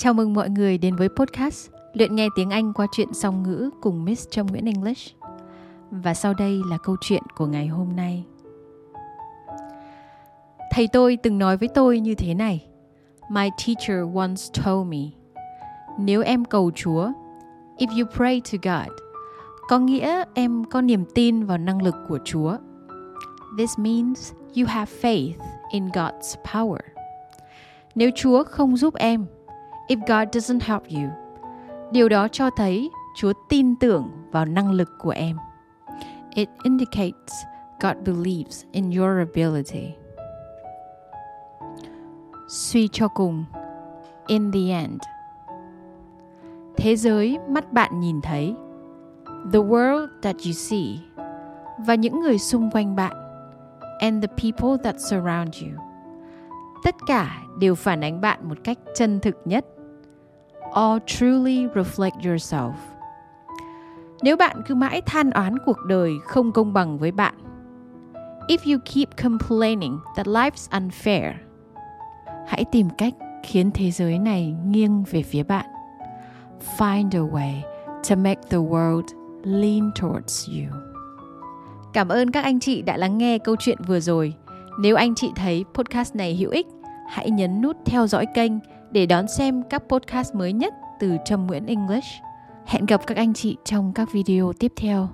Chào mừng mọi người đến với podcast Luyện nghe tiếng Anh qua chuyện song ngữ cùng Miss Trâm Nguyễn English. Và sau đây là câu chuyện của ngày hôm nay. Thầy tôi từng nói với tôi như thế này. My teacher once told me, nếu em cầu Chúa, if you pray to God, có nghĩa em có niềm tin vào năng lực của Chúa. This means you have faith in God's power. Nếu Chúa không giúp em, if God doesn't help you, điều đó cho thấy Chúa tin tưởng vào năng lực của em. It indicates God believes in your ability. Suy cho cùng, in the end. Thế giới mắt bạn nhìn thấy, the world that you see, và những người xung quanh bạn, and the people that surround you tất cả đều phản ánh bạn một cách chân thực nhất. All truly reflect yourself. Nếu bạn cứ mãi than oán cuộc đời không công bằng với bạn, if you keep complaining that life's unfair, hãy tìm cách khiến thế giới này nghiêng về phía bạn. Find a way to make the world lean towards you. Cảm ơn các anh chị đã lắng nghe câu chuyện vừa rồi. Nếu anh chị thấy podcast này hữu ích, hãy nhấn nút theo dõi kênh để đón xem các podcast mới nhất từ Trâm Nguyễn English. Hẹn gặp các anh chị trong các video tiếp theo.